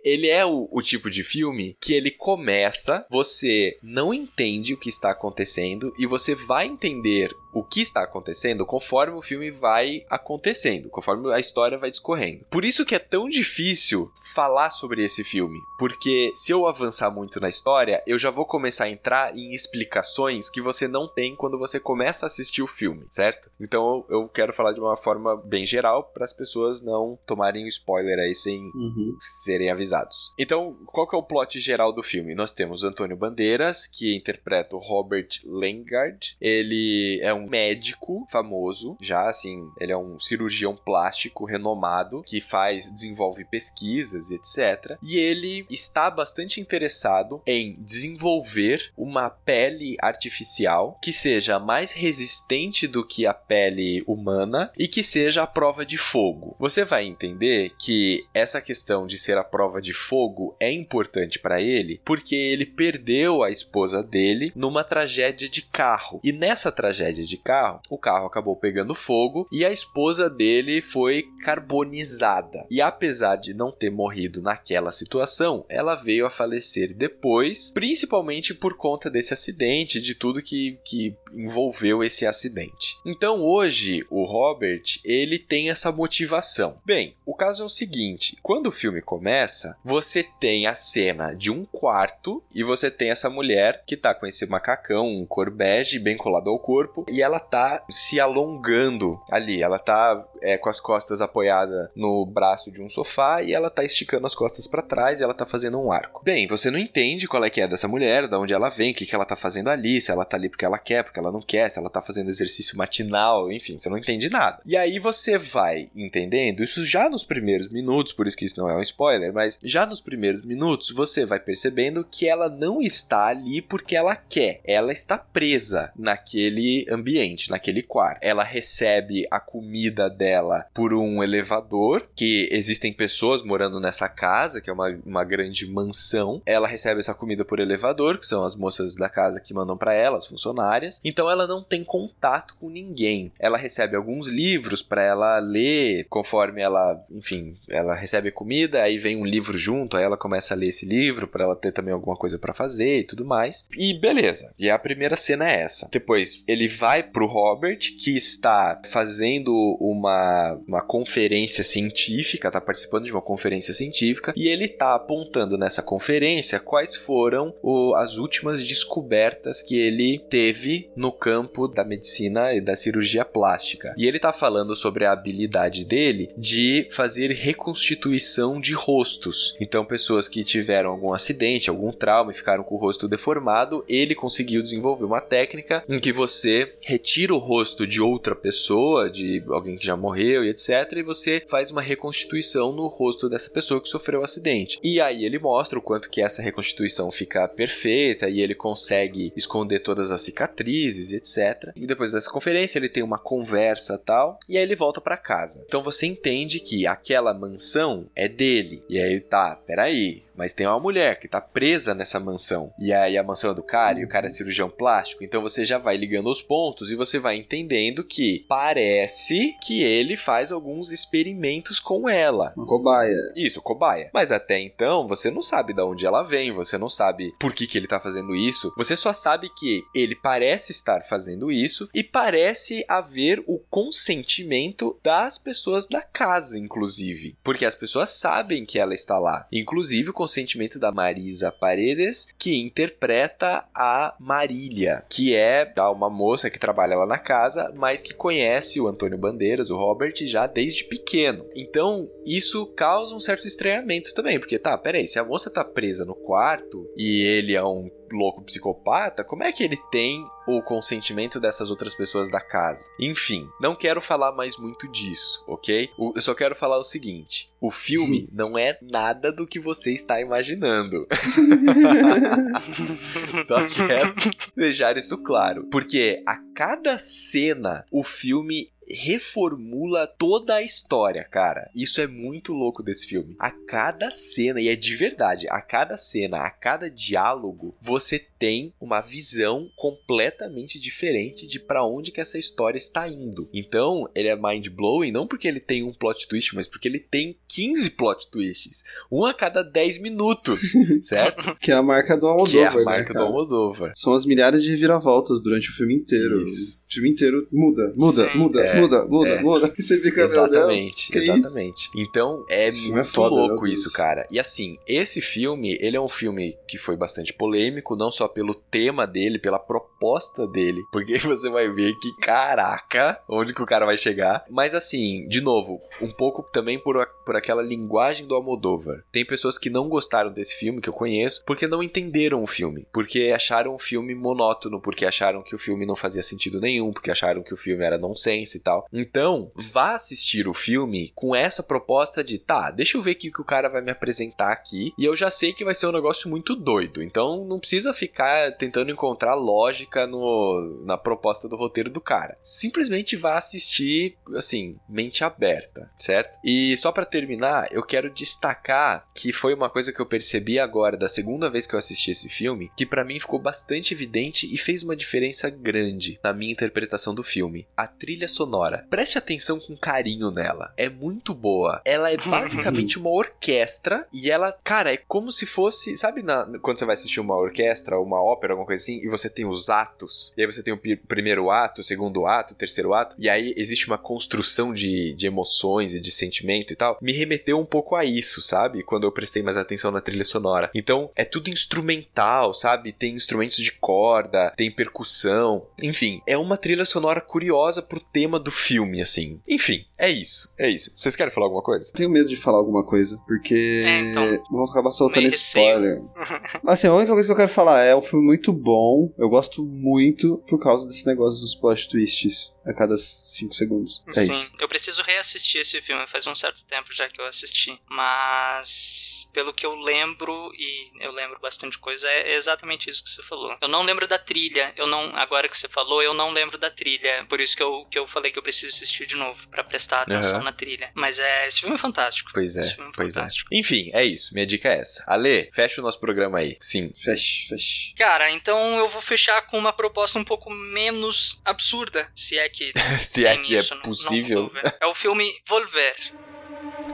[SPEAKER 3] ele é o, o tipo de filme que ele começa, você não entende o que está acontecendo e você vai entender o que está acontecendo conforme o filme vai acontecendo, conforme a história vai discorrendo. Por isso que é tão difícil falar sobre esse filme, porque se eu avançar muito na história, eu já vou começar a entrar em explicações que você não tem quando você começa a assistir o filme, certo? Então eu quero falar de uma forma bem geral para as pessoas não tomarem spoiler aí sem
[SPEAKER 5] Uhum.
[SPEAKER 3] serem avisados. Então, qual que é o plot geral do filme? Nós temos Antônio Bandeiras, que interpreta o Robert Lengard. Ele é um médico famoso, já assim, ele é um cirurgião plástico renomado que faz, desenvolve pesquisas e etc. E ele está bastante interessado em desenvolver uma pele artificial que seja mais resistente do que a pele humana e que seja a prova de fogo. Você vai entender que essa questão de ser a prova de fogo é importante para ele porque ele perdeu a esposa dele numa tragédia de carro. E nessa tragédia de carro, o carro acabou pegando fogo e a esposa dele foi carbonizada. E apesar de não ter morrido naquela situação, ela veio a falecer depois, principalmente por conta desse acidente, de tudo que, que envolveu esse acidente. Então hoje o Robert ele tem essa motivação. Bem, o caso é o seguinte: quando o filme começa, você tem a cena de um quarto e você tem essa mulher que tá com esse macacão, um cor bege bem colado ao corpo, e ela tá se alongando ali. Ela tá é, com as costas apoiadas no braço de um sofá e ela tá esticando as costas para trás e ela tá fazendo um arco. Bem, você não entende qual é que é dessa mulher, da onde ela vem, o que, que ela tá fazendo ali, se ela tá ali porque ela quer, porque ela não quer, se ela tá fazendo exercício matinal, enfim, você não entende nada. E aí você vai entendendo, isso já nos primeiros minutos, por isso que isso não é um spoiler, mas já nos primeiros minutos você vai percebendo que ela não está ali porque ela quer, ela está presa naquele ambiente, naquele quarto. Ela recebe a comida dela por um elevador, que existem pessoas morando nessa casa, que é uma, uma grande mansão. Ela recebe essa comida por elevador, que são as moças da casa que mandam para ela, as funcionárias. Então ela não tem contato com ninguém. Ela recebe alguns livros para ela ler, conforme ela, enfim, ela recebe comida, aí vem um livro junto, aí ela começa a ler esse livro para ela ter também alguma coisa para fazer e tudo mais. E beleza. E a primeira cena é essa. Depois ele vai pro Robert, que está fazendo uma, uma conferência científica, tá participando de uma conferência científica, e ele tá apontando nessa conferência quais foram o, as últimas descobertas que ele teve no campo da medicina e da cirurgia plástica. E ele tá falando sobre a habilidade dele de fazer reconstituição de rostos. Então, pessoas que tiveram algum acidente, algum trauma e ficaram com o rosto deformado, ele conseguiu desenvolver uma técnica em que você retira o rosto de outra pessoa, de alguém que já morreu e etc, e você faz uma reconstituição no rosto dessa pessoa que sofreu o acidente. E aí ele mostra o quanto que essa reconstituição fica perfeita e ele consegue esconder todas as cicatrizes e etc. E depois dessa conferência ele tem uma conversa tal e aí ele volta para casa. Então você entende que aquela mansão é dele. E aí tá, peraí, mas tem uma mulher que tá presa nessa mansão. E aí a mansão é do cara e o cara é cirurgião plástico. Então você já vai ligando os pontos e você vai entendendo que parece que ele faz alguns experimentos com ela.
[SPEAKER 5] Uma cobaia.
[SPEAKER 3] Isso, cobaia. Mas até então você não sabe de onde ela vem, você não sabe por que, que ele tá fazendo isso. Você só sabe que ele parece estar fazendo isso e parece haver o consentimento das pessoas da casa, inclusive. Porque as pessoas sabem que ela está lá. Inclusive o consentimento da Marisa Paredes, que interpreta a Marília, que é uma moça que trabalha lá na casa, mas que conhece o Antônio Bandeiras, o Robert, já desde pequeno. Então, isso causa um certo estranhamento também, porque tá, peraí, se a moça tá presa no quarto e ele é um louco psicopata, como é que ele tem o consentimento dessas outras pessoas da casa? Enfim, não quero falar mais muito disso, ok? Eu só quero falar o seguinte: o filme *laughs* não é nada do que você está imaginando. *laughs* só quero deixar isso claro, porque a cada cena o filme reformula toda a história, cara. Isso é muito louco desse filme. A cada cena, e é de verdade, a cada cena, a cada diálogo, você tem uma visão completamente diferente de para onde que essa história está indo. Então, ele é mind blowing não porque ele tem um plot twist, mas porque ele tem 15 plot twists, um a cada 10 minutos, *laughs* certo?
[SPEAKER 5] que é a marca do Almodóvar,
[SPEAKER 3] Que é a
[SPEAKER 5] né,
[SPEAKER 3] marca do
[SPEAKER 5] cara?
[SPEAKER 3] Almodóvar.
[SPEAKER 5] São as milhares de reviravoltas durante o filme inteiro.
[SPEAKER 3] Isso.
[SPEAKER 5] O filme inteiro muda, muda,
[SPEAKER 1] Sim.
[SPEAKER 5] muda,
[SPEAKER 3] É,
[SPEAKER 5] muda, muda,
[SPEAKER 3] é.
[SPEAKER 5] muda. E *laughs* você fica, meu Deus,
[SPEAKER 3] Exatamente, exatamente. Então é
[SPEAKER 5] Esse é
[SPEAKER 3] muito
[SPEAKER 5] foda,
[SPEAKER 3] louco isso, cara. E assim, esse filme, ele é um filme que foi bastante polêmico, não só pelo tema dele, pela proposta dele, *laughs* porque você vai ver que, caraca, onde que o cara vai chegar. Mas assim, de novo, um pouco também por, por aquela linguagem do Almodóvar. Tem pessoas que não gostaram desse filme, que eu conheço, porque não entenderam o filme, porque acharam o filme monótono, porque acharam que o filme não fazia sentido nenhum, porque acharam que o filme era nonsense e tal. Então, vá assistir o filme com essa proposta de, tá, deixa eu ver o que o cara vai me apresentar aqui, e eu já sei que vai ser um negócio muito doido. Então, não precisa ficar tentando encontrar lógica no, na proposta do roteiro do cara. Simplesmente vá assistir, assim, mente aberta, certo? E só pra terminar, eu quero destacar que foi uma coisa que eu percebi agora, da segunda vez que eu assisti esse filme, que pra mim ficou bastante evidente e fez uma diferença grande na minha interpretação do filme. A trilha sonora. Preste atenção com carinho nela. É muito boa. Ela é basicamente uma orquestra e ela, cara, é como se fosse, sabe na- quando você vai assistir uma orquestra, uma ópera, alguma coisa assim, e você tem os atos, e aí você tem o primeiro ato, o segundo ato, o terceiro ato, e aí existe uma construção de, de emoções e de sentimento e tal, me remeteu um pouco a isso, sabe? Quando eu prestei mais atenção na trilha sonora. Então, é tudo instrumental, sabe? Tem instrumentos de corda, tem percussão, enfim, é uma trilha sonora curiosa pro tema do filme, assim. Enfim, é isso, é isso. Vocês querem falar alguma coisa?
[SPEAKER 5] Tenho medo de falar alguma coisa, porque
[SPEAKER 1] É, então,
[SPEAKER 5] vamos acabar soltando spoiler. *laughs* Assim, a única coisa que eu quero falar é um filme muito bom. Eu gosto muito por causa desse negócio dos plot twists a cada 5 segundos. É
[SPEAKER 1] Sim,
[SPEAKER 5] isso.
[SPEAKER 1] eu preciso reassistir esse filme, faz um certo tempo já que eu assisti. Mas, pelo que eu lembro, e eu lembro bastante coisa, é exatamente isso que você falou. Eu não lembro da trilha, eu não, agora que você falou, eu não lembro da trilha. Por isso que eu, que eu falei que eu preciso assistir de novo, pra prestar atenção
[SPEAKER 3] Aham.
[SPEAKER 1] na trilha. Mas é, esse filme é fantástico.
[SPEAKER 3] Pois é,
[SPEAKER 1] Esse filme é
[SPEAKER 3] pois é.
[SPEAKER 1] fantástico.
[SPEAKER 3] Enfim, é isso. Minha dica é essa. Ale, fecha o nosso programa aí. Sim.
[SPEAKER 5] Feche, feche.
[SPEAKER 1] Cara, então eu vou fechar com uma proposta um pouco menos absurda, se é que
[SPEAKER 3] Se é que *laughs* é
[SPEAKER 1] isso no
[SPEAKER 3] possível.
[SPEAKER 1] Almodóvar. É o filme Volver.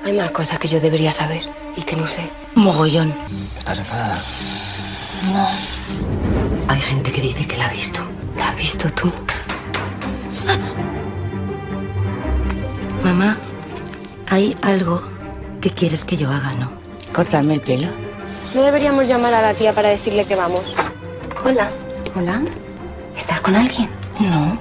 [SPEAKER 10] Hay más cosas que yo debería saber y que no sé.
[SPEAKER 11] Mogollón.
[SPEAKER 6] ¿Estás enfadada?
[SPEAKER 11] No. Hay gente que dice que la ha visto.
[SPEAKER 10] ¿La has visto tú?
[SPEAKER 11] Mamá, hay algo que quieres que yo haga, ¿no?
[SPEAKER 9] Cortarme el pelo.
[SPEAKER 10] No deberíamos llamar a la tía para decirle que vamos.
[SPEAKER 11] Hola.
[SPEAKER 10] ¿Hola? ¿Estás con alguien?
[SPEAKER 11] No.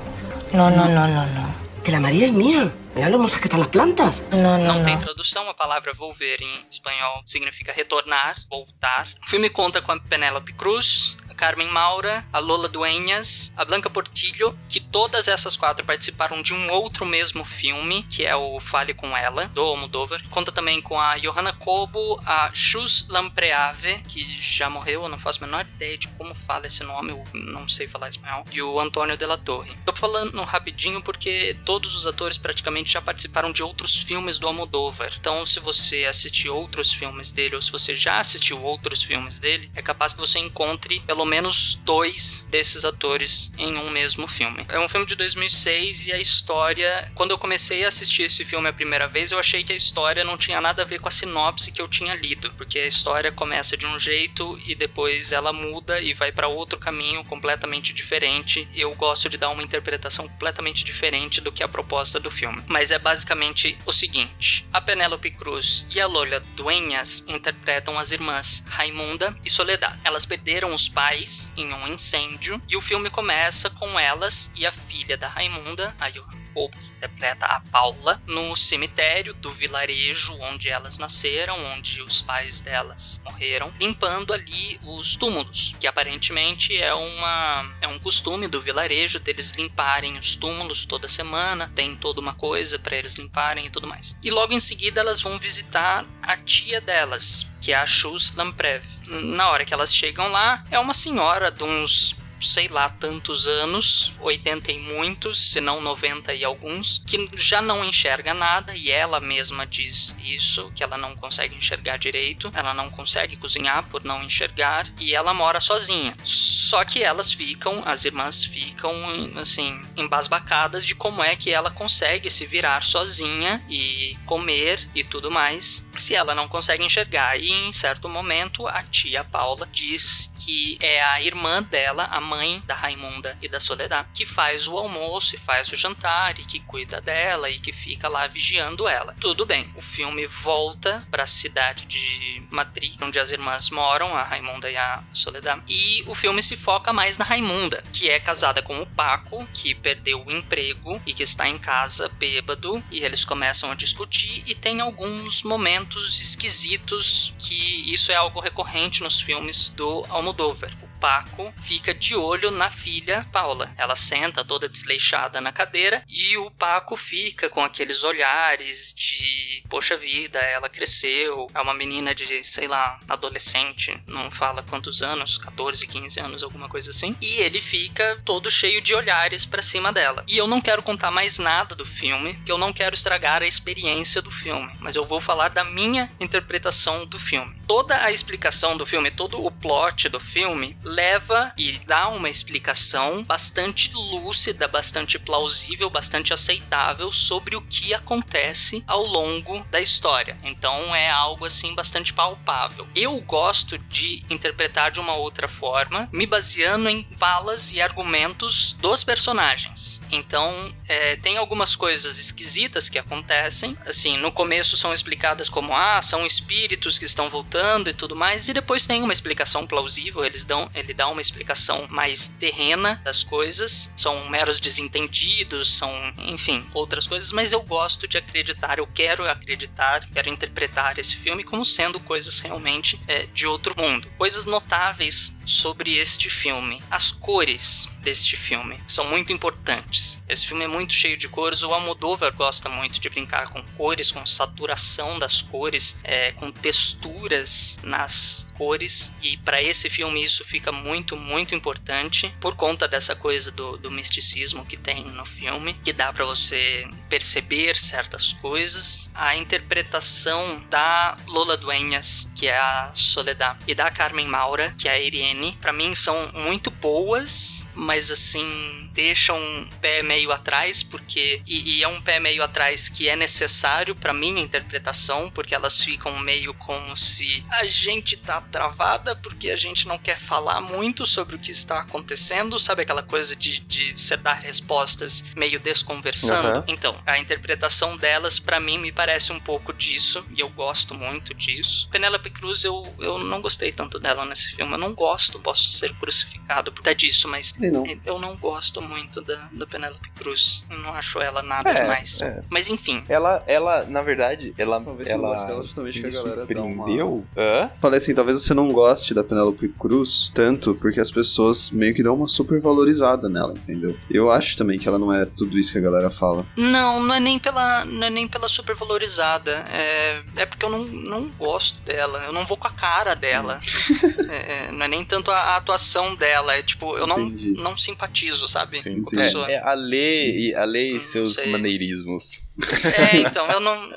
[SPEAKER 11] No, no, no, no, no. Que la María es mía. Mira lo hermosas que están las plantas.
[SPEAKER 10] No, no,
[SPEAKER 1] Não tem
[SPEAKER 10] no.
[SPEAKER 1] tradução, a palavra volver em espanhol significa retornar, voltar. O filme conta com a Penélope Cruz, Carmen Maura, a Lola Dueñas, a Blanca Portillo, que todas essas quatro participaram de um outro mesmo filme, que é o Fale Com Ela, do Almodóvar. Conta também com a Johanna Cobo, a Chus Lampreave, que já morreu, eu não faço a menor ideia de como fala esse nome, eu não sei falar espanhol, e o Antônio de la Torre. Tô falando rapidinho porque todos os atores praticamente já participaram de outros filmes do Almodóvar. Então, se você assistir outros filmes dele ou se você já assistiu outros filmes dele, é capaz que você encontre pelo menos dois desses atores em um mesmo filme. É um filme de 2006 e a história, quando eu comecei a assistir esse filme a primeira vez, eu achei que a história não tinha nada a ver com a sinopse que eu tinha lido, porque a história começa de um jeito e depois ela muda e vai para outro caminho completamente diferente. Eu gosto de dar uma interpretação completamente diferente do que a proposta do filme. Mas é basicamente o seguinte: a Penélope Cruz e a Lola Dueñas interpretam as irmãs Raimunda e Soledad. Elas perderam os pais em um incêndio e o filme começa com elas e a filha da Raimunda, a Johanna Pope, que interpreta a Paula, no cemitério do vilarejo onde elas nasceram, onde os pais delas morreram, limpando ali os túmulos, que aparentemente é uma é um costume do vilarejo deles limparem os túmulos toda semana, tem toda uma coisa para eles limparem e tudo mais. E logo em seguida elas vão visitar a tia delas, que é a Chus Lamprev. Na hora que elas chegam lá, é uma senhora de uns sei lá tantos anos, 80 e muitos, se não 90 e alguns, que já não enxerga nada e ela mesma diz isso, que ela não consegue enxergar direito, ela não consegue cozinhar por não enxergar e ela mora sozinha. Só que elas ficam, as irmãs ficam assim, embasbacadas de como é que ela consegue se virar sozinha e comer e tudo mais, se ela não consegue enxergar. E em certo momento a tia Paula diz que é a irmã dela, a mãe mãe da Raimunda e da Soledad, que faz o almoço e faz o jantar e que cuida dela e que fica lá vigiando ela. Tudo bem, o filme volta para a cidade de Madrid, onde as irmãs moram, a Raimunda e a Soledad, e o filme se foca mais na Raimunda, que é casada com o Paco, que perdeu o emprego e que está em casa bêbado, e eles começam a discutir e tem alguns momentos esquisitos que isso é algo recorrente nos filmes do Almodóvar. Paco fica de olho na filha Paula. Ela senta toda desleixada na cadeira e o Paco fica com aqueles olhares de poxa vida, ela cresceu, é uma menina de, sei lá, adolescente, não fala quantos anos, 14, 15 anos, alguma coisa assim. E ele fica todo cheio de olhares para cima dela. E eu não quero contar mais nada do filme, que eu não quero estragar a experiência do filme, mas eu vou falar da minha interpretação do filme. Toda a explicação do filme, todo o plot do filme leva e dá uma explicação bastante lúcida, bastante plausível, bastante aceitável sobre o que acontece ao longo da história. Então é algo assim bastante palpável. Eu gosto de interpretar de uma outra forma, me baseando em falas e argumentos dos personagens. Então é, tem algumas coisas esquisitas que acontecem. Assim, no começo são explicadas como ah, são espíritos que estão voltando e tudo mais, e depois tem uma explicação plausível. Eles dão, ele dá uma explicação mais terrena das coisas. São meros desentendidos, são, enfim, outras coisas, mas eu gosto de acreditar, eu quero acreditar, quero interpretar esse filme como sendo coisas realmente é, de outro mundo. Coisas notáveis sobre este filme. As cores deste filme são muito importantes. Esse filme é muito cheio de cores. O Almodóvar gosta muito de brincar com cores, com saturação das cores, é, com texturas nas cores. E para esse filme isso fica muito, muito importante por conta dessa coisa do, do misticismo que tem no filme, que dá para você perceber certas coisas. A interpretação da Lola Dueñas, que é a Soledad, e da Carmen Maura, que é a Irene, para mim são muito boas, mas assim deixam um pé meio atrás, porque. E, e é um pé meio atrás que é necessário para minha interpretação, porque elas ficam meio como se a gente tá travada porque a gente não quer falar muito sobre o que está acontecendo, sabe aquela coisa de, de você dar respostas meio desconversando?
[SPEAKER 3] Uhum.
[SPEAKER 1] Então, a interpretação delas, para mim, me parece um pouco disso, e eu gosto muito disso. Penélope Cruz, eu, eu não gostei tanto dela nesse filme, eu não gosto, posso ser crucificado por causa disso, mas. Eu não gosto muito da, da Penélope Cruz. Eu não acho ela nada
[SPEAKER 3] É,
[SPEAKER 1] demais.
[SPEAKER 3] é.
[SPEAKER 1] Mas enfim.
[SPEAKER 3] Ela, ela, na verdade, ela,
[SPEAKER 5] Talvez você goste
[SPEAKER 3] ela
[SPEAKER 5] dela justamente
[SPEAKER 3] me
[SPEAKER 5] que a galera dá uma-
[SPEAKER 3] surpreendeu. Hã?
[SPEAKER 5] Falei assim, talvez você não goste da Penélope Cruz tanto porque as pessoas meio que dão uma super valorizada nela, entendeu? Eu acho também que ela não é tudo isso que a galera fala.
[SPEAKER 1] Não, não é nem pela, não é nem pela supervalorizada. É, é porque eu não, não gosto dela. Eu não vou com a cara dela. *laughs* É, é, não é nem tanto a, a atuação dela. É tipo, eu não,
[SPEAKER 5] Entendi.
[SPEAKER 1] não simpatizo, sabe?
[SPEAKER 3] Sim,
[SPEAKER 1] Com a pessoa.
[SPEAKER 3] é, é a e a Lê e
[SPEAKER 1] Hum,
[SPEAKER 3] seus maneirismos. *laughs*
[SPEAKER 1] É, então, eu não.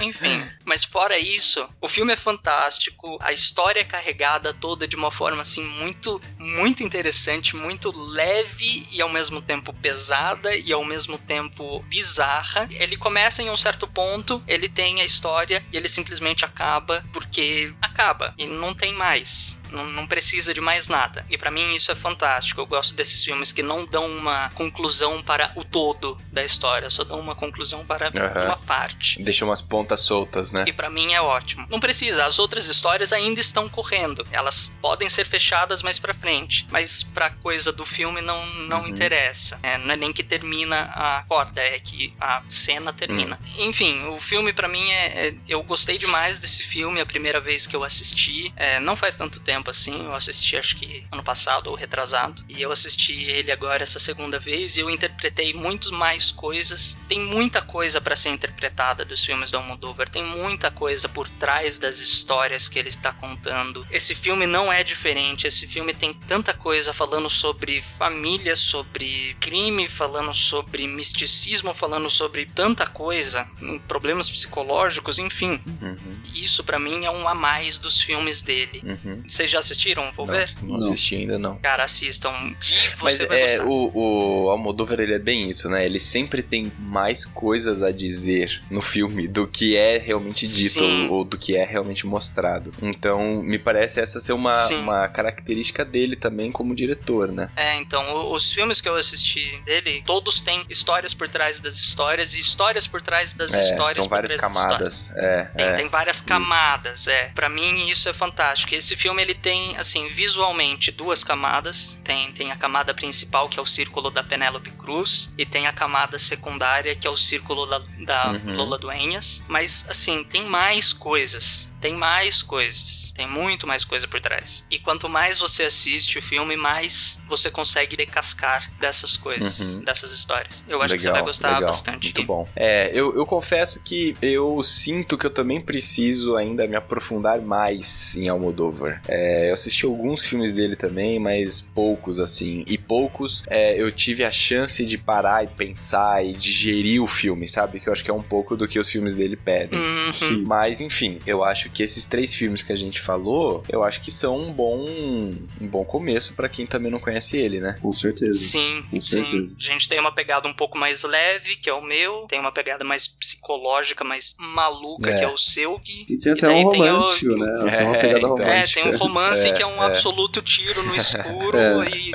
[SPEAKER 1] Enfim. Mas fora isso, o filme é fantástico. A história é carregada toda de uma forma assim muito, muito interessante, muito leve e ao mesmo tempo pesada e ao mesmo tempo bizarra. Ele começa em um certo ponto, ele tem a história e ele simplesmente acaba porque acaba e não tem mais. Não, não precisa de mais nada. E pra mim isso é fantástico. Eu gosto desses filmes que não dão uma conclusão para o todo da história, só dão uma conclusão para
[SPEAKER 3] Aham.
[SPEAKER 1] uma parte.
[SPEAKER 3] Deixa umas pontas soltas, né?
[SPEAKER 1] E pra mim é ótimo. Não precisa, as outras histórias ainda estão correndo. Elas podem ser fechadas mais pra frente, mas pra coisa do filme não, não
[SPEAKER 3] Uhum.
[SPEAKER 1] interessa. É, não é nem que termina a corda, é que a cena termina. Enfim, o filme pra mim é, é- eu gostei demais desse filme a primeira vez que eu assisti. É, não faz tanto tempo assim, eu assisti acho que ano passado ou retrasado. E eu assisti ele agora essa segunda vez e eu interpretei muito mais coisas. Tem muita coisa pra ser interpretada dos filmes do Almodóvar, tem muita coisa por trás das histórias que ele está contando. Esse filme não é diferente, esse filme tem tanta coisa falando sobre família, sobre crime, falando sobre misticismo, falando sobre tanta coisa, hum, problemas psicológicos, enfim.
[SPEAKER 3] Uhum,
[SPEAKER 1] Isso pra mim é um a mais dos filmes dele.
[SPEAKER 3] uhum.
[SPEAKER 1] Vocês já assistiram? Vou ver?
[SPEAKER 3] Não, não assisti ainda, não.
[SPEAKER 1] Cara, assistam. Que
[SPEAKER 3] Mas
[SPEAKER 1] você vai
[SPEAKER 3] é,
[SPEAKER 1] gostar.
[SPEAKER 3] o, o Almodóvar, ele é bem isso, né? Ele sempre tem mais coisas a dizer no filme do que é realmente dito ou, ou do que é realmente mostrado. Então, me parece essa ser uma,
[SPEAKER 1] Sim.
[SPEAKER 3] uma característica dele também como diretor, né?
[SPEAKER 1] É, então, os filmes que eu assisti dele, todos têm histórias por trás das histórias e histórias por trás das
[SPEAKER 3] É,
[SPEAKER 1] histórias
[SPEAKER 3] são várias camadas. É,
[SPEAKER 1] Tem,
[SPEAKER 3] é.
[SPEAKER 1] tem várias camadas, é. Pra mim isso é fantástico. Esse filme ele tem, assim, visualmente duas camadas. Tem, tem a camada principal que é o círculo da Penélope Cruz e tem a camada secundária que é o círculo da, da
[SPEAKER 3] Uhum.
[SPEAKER 1] Lola Dueñas. Mas assim tem mais coisas. Tem mais coisas. Tem muito mais coisa por trás. E quanto mais você assiste o filme, mais você consegue decascar dessas coisas,
[SPEAKER 3] Uhum.
[SPEAKER 1] dessas histórias. Eu acho que você
[SPEAKER 3] Legal,
[SPEAKER 1] vai gostar
[SPEAKER 3] legal,
[SPEAKER 1] bastante.
[SPEAKER 3] Muito bom. É, eu, eu confesso que eu sinto que eu também preciso ainda me aprofundar mais em Almodóvar. É, eu assisti alguns filmes dele também, mas poucos assim. E poucos é, eu tive a chance de parar e pensar e digerir o filme, sabe? Que eu acho que é um pouco do que os filmes dele pedem.
[SPEAKER 1] Uhum.
[SPEAKER 3] Mas enfim, eu acho que esses três filmes que a gente falou, eu acho que são um bom, um bom começo pra quem também não conhece ele, né?
[SPEAKER 5] Com certeza.
[SPEAKER 1] Sim,
[SPEAKER 5] Com
[SPEAKER 1] sim.
[SPEAKER 5] certeza.
[SPEAKER 1] A gente tem uma pegada um pouco mais leve, que é o meu. Tem uma pegada mais psicológica, mais maluca,
[SPEAKER 3] É.
[SPEAKER 1] que é o seu. Que...
[SPEAKER 5] E tem até
[SPEAKER 1] daí
[SPEAKER 5] um
[SPEAKER 1] tem o-
[SPEAKER 5] romântico, né? Tem uma
[SPEAKER 3] É,
[SPEAKER 5] pegada
[SPEAKER 3] então.
[SPEAKER 1] É,
[SPEAKER 5] romântica.
[SPEAKER 1] tem um romance
[SPEAKER 3] É,
[SPEAKER 1] que é um
[SPEAKER 3] é.
[SPEAKER 1] absoluto tiro no *laughs* escuro
[SPEAKER 5] É.
[SPEAKER 1] e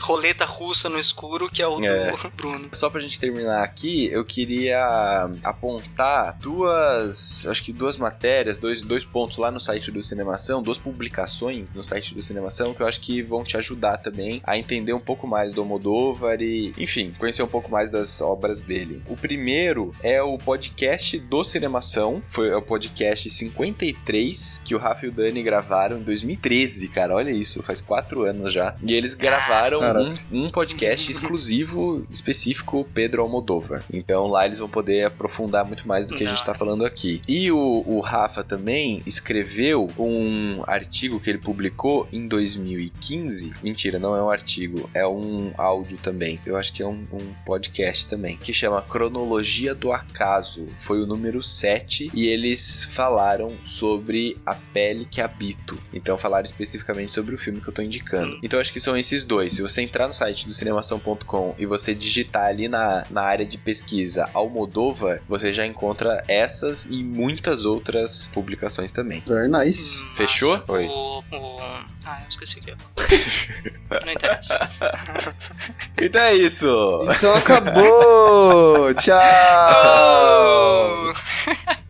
[SPEAKER 1] roleta russa no escuro, que é o
[SPEAKER 3] É.
[SPEAKER 1] do *laughs* Bruno.
[SPEAKER 3] Só pra gente terminar aqui, eu queria apontar duas, acho que duas matérias, dois, dois pontos lá no site do Cinemação, duas publicações no site do Cinemação que eu acho que vão te ajudar também a entender um pouco mais do Almodóvar e, enfim, conhecer um pouco mais das obras dele. O primeiro é o podcast do Cinemação, foi o podcast 53 que o Rafa e o Dani gravaram em 2013, cara, olha isso, faz quatro anos já. E eles gravaram
[SPEAKER 5] Caraca.
[SPEAKER 3] um, um podcast exclusivo, específico Pedro Almodóvar. Então lá eles vão poder aprofundar muito mais do que a gente
[SPEAKER 1] Não.
[SPEAKER 3] tá falando aqui. E o, o Rafa também escreveu um artigo que ele publicou em 2015. Mentira, não é um artigo, é um áudio também. Eu acho que é um, um podcast também, que chama Cronologia do Acaso. Foi o número 7 e eles falaram sobre a pele que habito. Então falaram especificamente sobre o filme que eu tô indicando. Então acho que são esses dois. Se você entrar no site do cinemação.com e você digitar ali na, na área de pesquisa Almodóvar, você já encontra essas e muitas outras publicações também.
[SPEAKER 5] Very nice.
[SPEAKER 1] Massa.
[SPEAKER 3] Fechou? Oi.
[SPEAKER 1] O, o... Ah, eu esqueci o que. Não interessa. *laughs*
[SPEAKER 3] Então é isso!
[SPEAKER 5] Então acabou! Tchau! *laughs*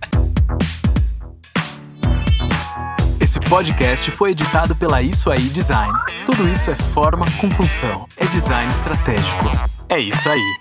[SPEAKER 12] Esse podcast foi editado pela Isso Aí Design. Tudo isso é forma com função. É design estratégico. É isso aí.